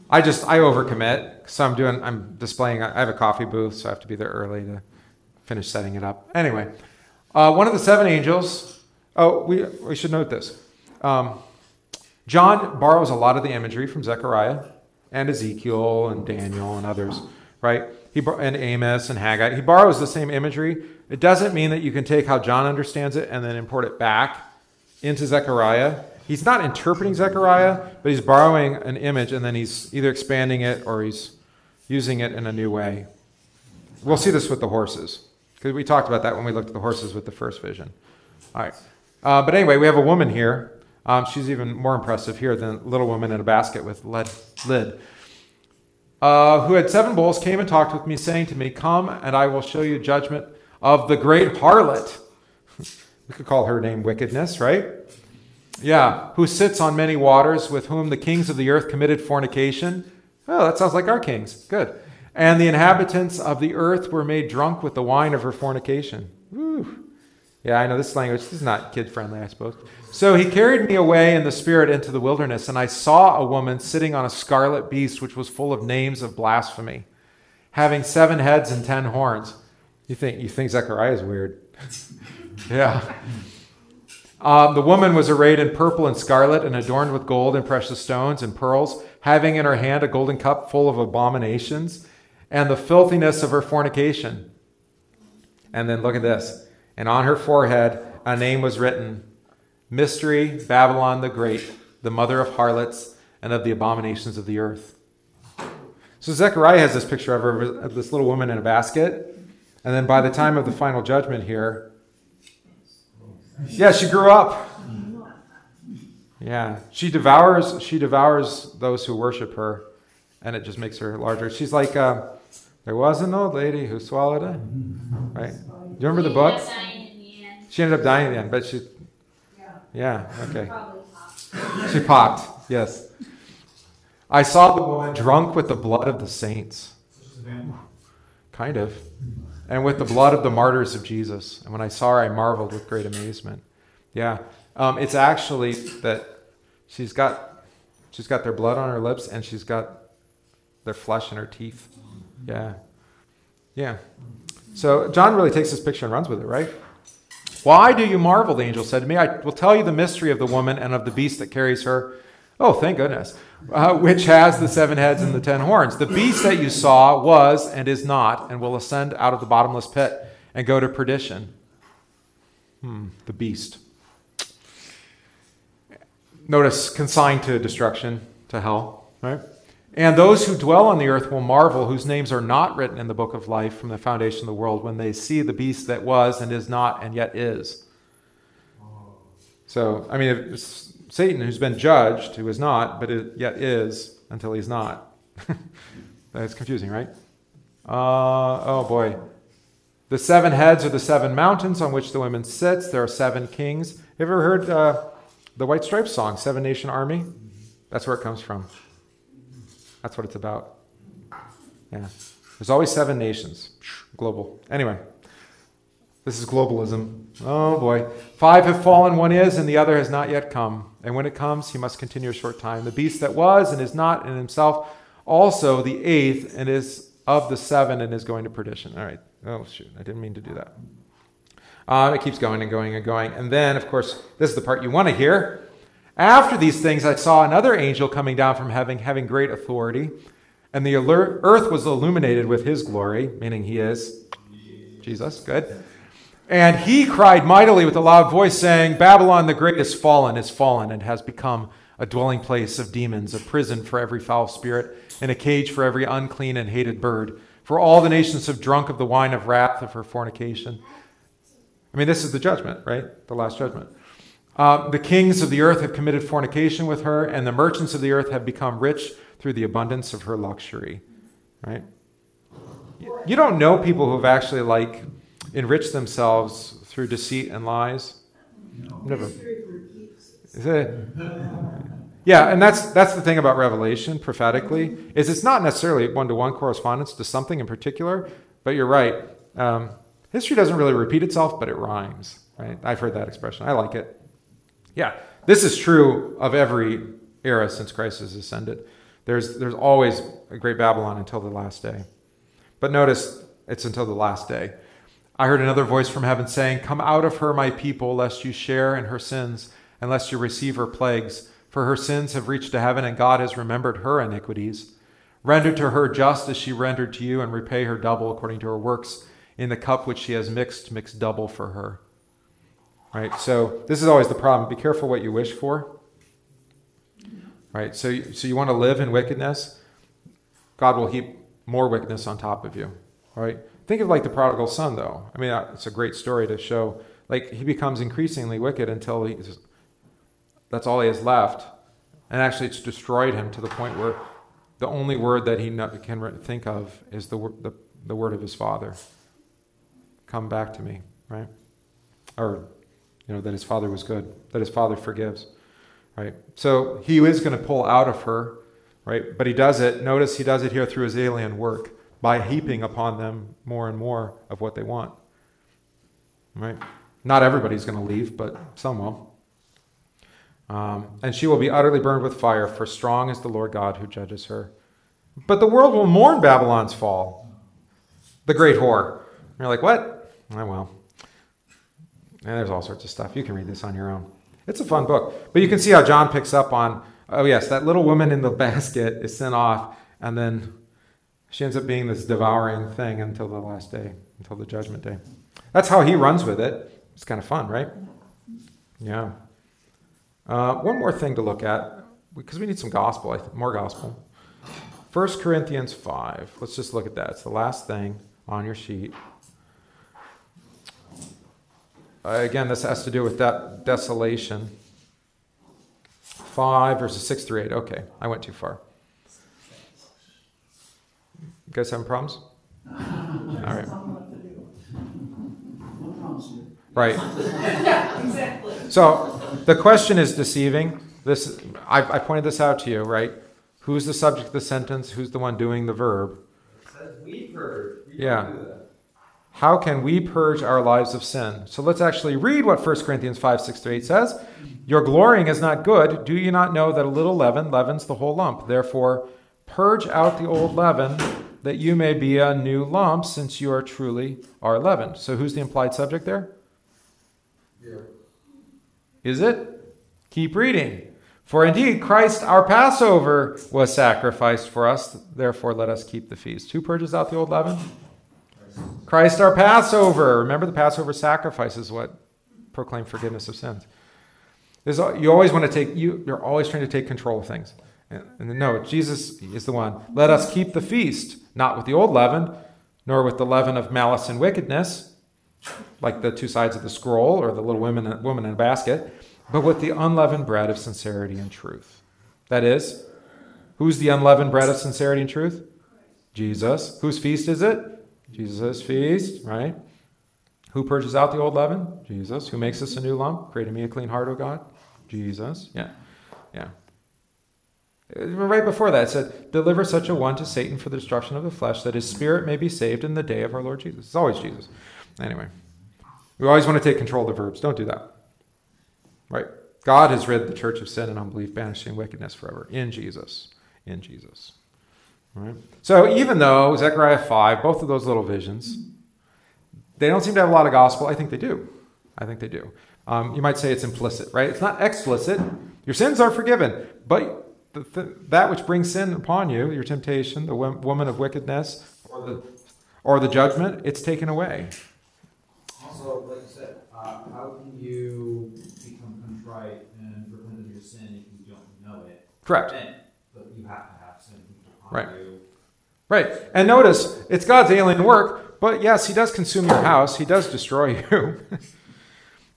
I just I overcommit, so I'm doing I'm displaying. I have a coffee booth, so I have to be there early to finish setting it up. Anyway, uh, one of the seven angels. Oh, we we should note this. Um, John borrows a lot of the imagery from Zechariah and Ezekiel and Daniel and others, right? he and Amos and Haggai. He borrows the same imagery. It doesn't mean that you can take how John understands it and then import it back into Zechariah. He's not interpreting Zechariah, but he's borrowing an image and then he's either expanding it or he's using it in a new way. We'll see this with the horses because we talked about that when we looked at the horses with the first vision. All right. Uh, but anyway, we have a woman here. Um, she's even more impressive here than little woman in a basket with lead lid. Uh, who had seven bowls came and talked with me, saying to me, "Come, and I will show you judgment of the great harlot." we could call her name wickedness, right? Yeah, who sits on many waters, with whom the kings of the earth committed fornication. Oh, that sounds like our kings. Good. And the inhabitants of the earth were made drunk with the wine of her fornication. Woo. Yeah, I know this language this is not kid friendly, I suppose. So he carried me away in the spirit into the wilderness, and I saw a woman sitting on a scarlet beast, which was full of names of blasphemy, having seven heads and ten horns. You think you think Zechariah is weird? [laughs] yeah. Um, the woman was arrayed in purple and scarlet, and adorned with gold and precious stones and pearls, having in her hand a golden cup full of abominations and the filthiness of her fornication. And then look at this. And on her forehead a name was written Mystery, Babylon the Great, the mother of harlots and of the abominations of the earth. So Zechariah has this picture of her, of this little woman in a basket. And then by the time of the final judgment here, yeah, she grew up. Yeah, she devours. She devours those who worship her, and it just makes her larger. She's like, uh, there was an old lady who swallowed it. Right? Do you remember the book? She ended up dying in the end. She ended up dying in the end, but she, Yeah. yeah, okay. She popped. Yes. I saw the woman drunk with the blood of the saints, Such as a man. kind of, and with the blood of the martyrs of Jesus. And when I saw her, I marveled with great amazement. Yeah, um, it's actually that she's got she's got their blood on her lips and she's got their flesh in her teeth. Yeah, yeah. So John really takes this picture and runs with it, right? Why do you marvel? The angel said to me. I will tell you the mystery of the woman and of the beast that carries her. Oh, thank goodness. Uh, which has the seven heads and the ten horns. The beast that you saw was and is not, and will ascend out of the bottomless pit and go to perdition. Hmm, the beast. Notice consigned to destruction, to hell, right? And those who dwell on the earth will marvel, whose names are not written in the book of life from the foundation of the world, when they see the beast that was and is not and yet is. So, I mean, it's Satan who's been judged, who is not, but it yet is until he's not. [laughs] That's confusing, right? Uh, oh boy. The seven heads are the seven mountains on which the women sits. There are seven kings. You ever heard uh, the White Stripes song, Seven Nation Army? That's where it comes from. That's what it's about. Yeah. There's always seven nations. Global. Anyway, this is globalism. Oh boy. Five have fallen, one is, and the other has not yet come. And when it comes, he must continue a short time. The beast that was and is not in himself, also the eighth, and is of the seven and is going to perdition. All right. Oh, shoot. I didn't mean to do that. Uh, it keeps going and going and going. And then, of course, this is the part you want to hear. After these things, I saw another angel coming down from heaven, having great authority. And the earth was illuminated with his glory, meaning he is Jesus. Good. And he cried mightily with a loud voice, saying, Babylon the Great is fallen, is fallen, and has become a dwelling place of demons, a prison for every foul spirit, and a cage for every unclean and hated bird. For all the nations have drunk of the wine of wrath of her fornication. I mean, this is the judgment, right? The last judgment. Uh, the kings of the earth have committed fornication with her, and the merchants of the earth have become rich through the abundance of her luxury, right? You don't know people who have actually like enriched themselves through deceit and lies. Never. Is it? Yeah, and that's that's the thing about Revelation prophetically is it's not necessarily one to one correspondence to something in particular, but you're right. Um, history doesn't really repeat itself, but it rhymes. Right? I've heard that expression. I like it. Yeah, this is true of every era since Christ has ascended. There's there's always a great Babylon until the last day. But notice it's until the last day. I heard another voice from heaven saying, Come out of her, my people, lest you share in her sins, and lest you receive her plagues. For her sins have reached to heaven, and God has remembered her iniquities. Render to her just as she rendered to you, and repay her double according to her works. In the cup which she has mixed, mix double for her. Right? So, this is always the problem. Be careful what you wish for. Right? So, so you want to live in wickedness? God will heap more wickedness on top of you. Right? Think of like the prodigal son, though. I mean, it's a great story to show. Like, he becomes increasingly wicked until he's, that's all he has left. And actually, it's destroyed him to the point where the only word that he can think of is the, the, the word of his father come back to me, right? Or, you know, that his father was good, that his father forgives, right? So he is going to pull out of her, right? But he does it, notice he does it here through his alien work by heaping upon them more and more of what they want, right? Not everybody's going to leave, but some will. Um, and she will be utterly burned with fire, for strong is the Lord God who judges her. But the world will mourn Babylon's fall, the great whore. And you're like, what? Oh, well. And there's all sorts of stuff. You can read this on your own. It's a fun book. But you can see how John picks up on, oh, yes, that little woman in the [laughs] basket is sent off, and then she ends up being this devouring thing until the last day, until the judgment day. That's how he runs with it. It's kind of fun, right? Yeah. Uh, one more thing to look at, because we need some gospel, I think, more gospel. 1 Corinthians 5. Let's just look at that. It's the last thing on your sheet. Uh, again, this has to do with that desolation. 5, verses 6 through 8. Okay, I went too far. You guys having problems? [laughs] All right. Tell me what to do. No promise you. Right. Yeah, [laughs] exactly. So the question is deceiving. This I, I pointed this out to you, right? Who's the subject of the sentence? Who's the one doing the verb? It says we purge. We Yeah. don't do that. How can we purge our lives of sin? So let's actually read what 1 Corinthians 5, 6 to 8 says. Your glorying is not good. Do you not know that a little leaven leavens the whole lump? Therefore, purge out the old leaven, that you may be a new lump, since you are truly are leavened. So who's the implied subject there? there? Is it? Keep reading. For indeed, Christ our Passover was sacrificed for us. Therefore, let us keep the feast. Who purges out the old leaven? Christ our Passover. Remember, the Passover sacrifice is what proclaim forgiveness of sins. There's, you always want to take, you, you're always trying to take control of things. And, no, Jesus is the one. Let us keep the feast, not with the old leaven, nor with the leaven of malice and wickedness, like the two sides of the scroll or the little woman, woman in a basket, but with the unleavened bread of sincerity and truth. That is, who's the unleavened bread of sincerity and truth? Jesus. Whose feast is it? Jesus' feast, right? Who purges out the old leaven? Jesus. Who makes us a new lump? Created me a clean heart, O God? Jesus. Yeah. Yeah. Right before that, it said, Deliver such a one to Satan for the destruction of the flesh, that his spirit may be saved in the day of our Lord Jesus. It's always Jesus. Anyway, we always want to take control of the verbs. Don't do that. Right? God has rid the church of sin and unbelief, banishing wickedness forever. In Jesus. In Jesus. Right? So even though Zechariah 5, both of those little visions, they don't seem to have a lot of gospel, I think they do. I think they do. Um, you might say it's implicit, right? It's not explicit. Your sins are forgiven, but the, th- that which brings sin upon you, your temptation, the wo- woman of wickedness, or the, or the judgment, it's taken away. Also, like you said, uh, how can you become contrite and repent of your sin if you don't know it? Correct. Then, but you have to have sin upon Right. you. Right. And notice, it's God's alien work, but yes, He does consume your house, He does destroy [laughs] you.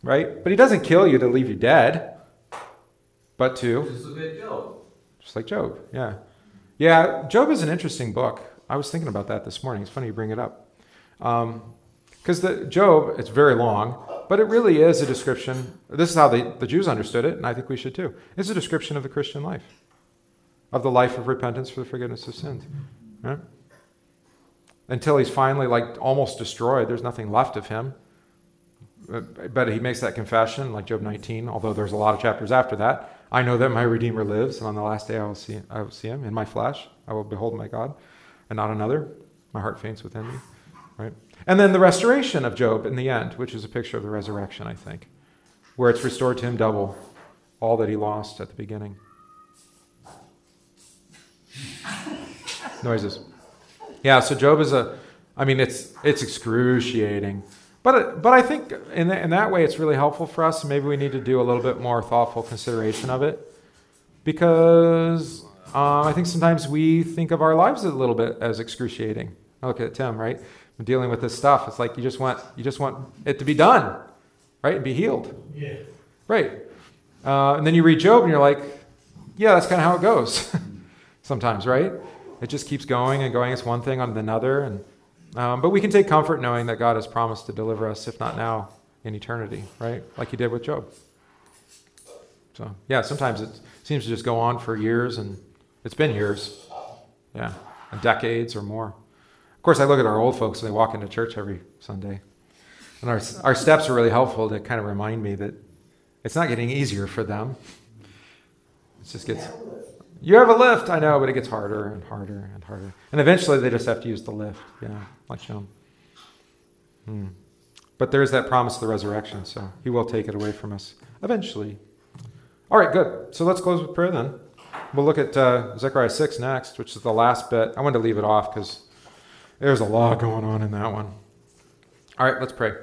right? But He doesn't kill you to leave you dead, but to, Just like Job. Yeah. Yeah, Job is an interesting book. I was thinking about that this morning. It's funny you bring it up. Because the Job, it's very long, but it really is a description. This is how the, the Jews understood it, and I think we should too. It's a description of the Christian life, of the life of repentance for the forgiveness of sins. Right? Until he's finally like almost destroyed, there's nothing left of him. Uh, But he makes that confession, like Job 19, although there's a lot of chapters after that. I know that my Redeemer lives, and on the last day I will see, I will see him in my flesh. I will behold my God, and not another. My heart faints within me. Right? And then the restoration of Job in the end, which is a picture of the resurrection, I think, where it's restored to him double all that he lost at the beginning. noises. Yeah, so Job is a, I mean, it's it's excruciating, but but I think in in that way it's really helpful for us. Maybe we need to do a little bit more thoughtful consideration of it, because um, I think sometimes we think of our lives a little bit as excruciating. Look at Tim, right? Dealing with this stuff, it's like you just want you just want it to be done, right, and be healed. Yeah. Right. Uh, and then you read Job and you're like, yeah, that's kind of how it goes [laughs] sometimes, right? It just keeps going and going. It's one thing on another. And, um, but we can take comfort knowing that God has promised to deliver us, if not now, in eternity, right? Like he did with Job. So, yeah, sometimes it seems to just go on for years, and it's been years. Yeah, decades or more. Of course, I look at our old folks and they walk into church every Sunday. And our, our steps are really helpful to kind of remind me that it's not getting easier for them. It just gets. You have a lift, I know, but it gets harder and harder and harder. And eventually they just have to use the lift. Yeah, like Sean. Hmm. But there's that promise of the resurrection, so he will take it away from us eventually. All right, good. So let's close with prayer then. We'll look at uh, Zechariah 6 next, which is the last bit. I wanted to leave it off because there's a lot going on in that one. All right, let's pray.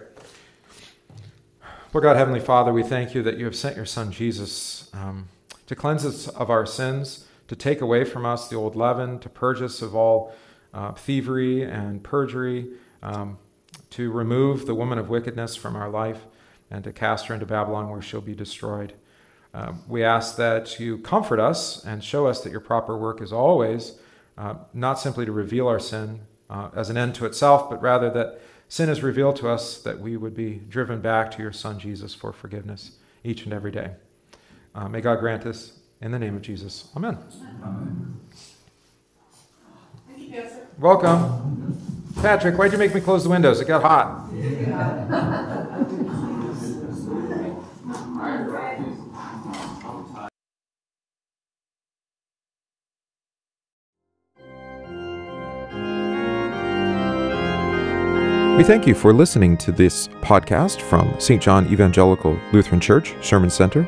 Lord God, Heavenly Father, we thank you that you have sent your Son Jesus um, to cleanse us of our sins, to take away from us the old leaven, to purge us of all uh, thievery and perjury, um, to remove the woman of wickedness from our life, and to cast her into Babylon where she'll be destroyed. Uh, we ask that you comfort us and show us that your proper work is always uh, not simply to reveal our sin uh, as an end to itself, but rather that sin is revealed to us that we would be driven back to your Son Jesus for forgiveness each and every day. Uh, may God grant this in the name of Jesus. Amen. Pastor. Welcome. Patrick, why'd you make me close the windows? It got hot. We thank you for listening to this podcast from St. John Evangelical Lutheran Church, Sherman Center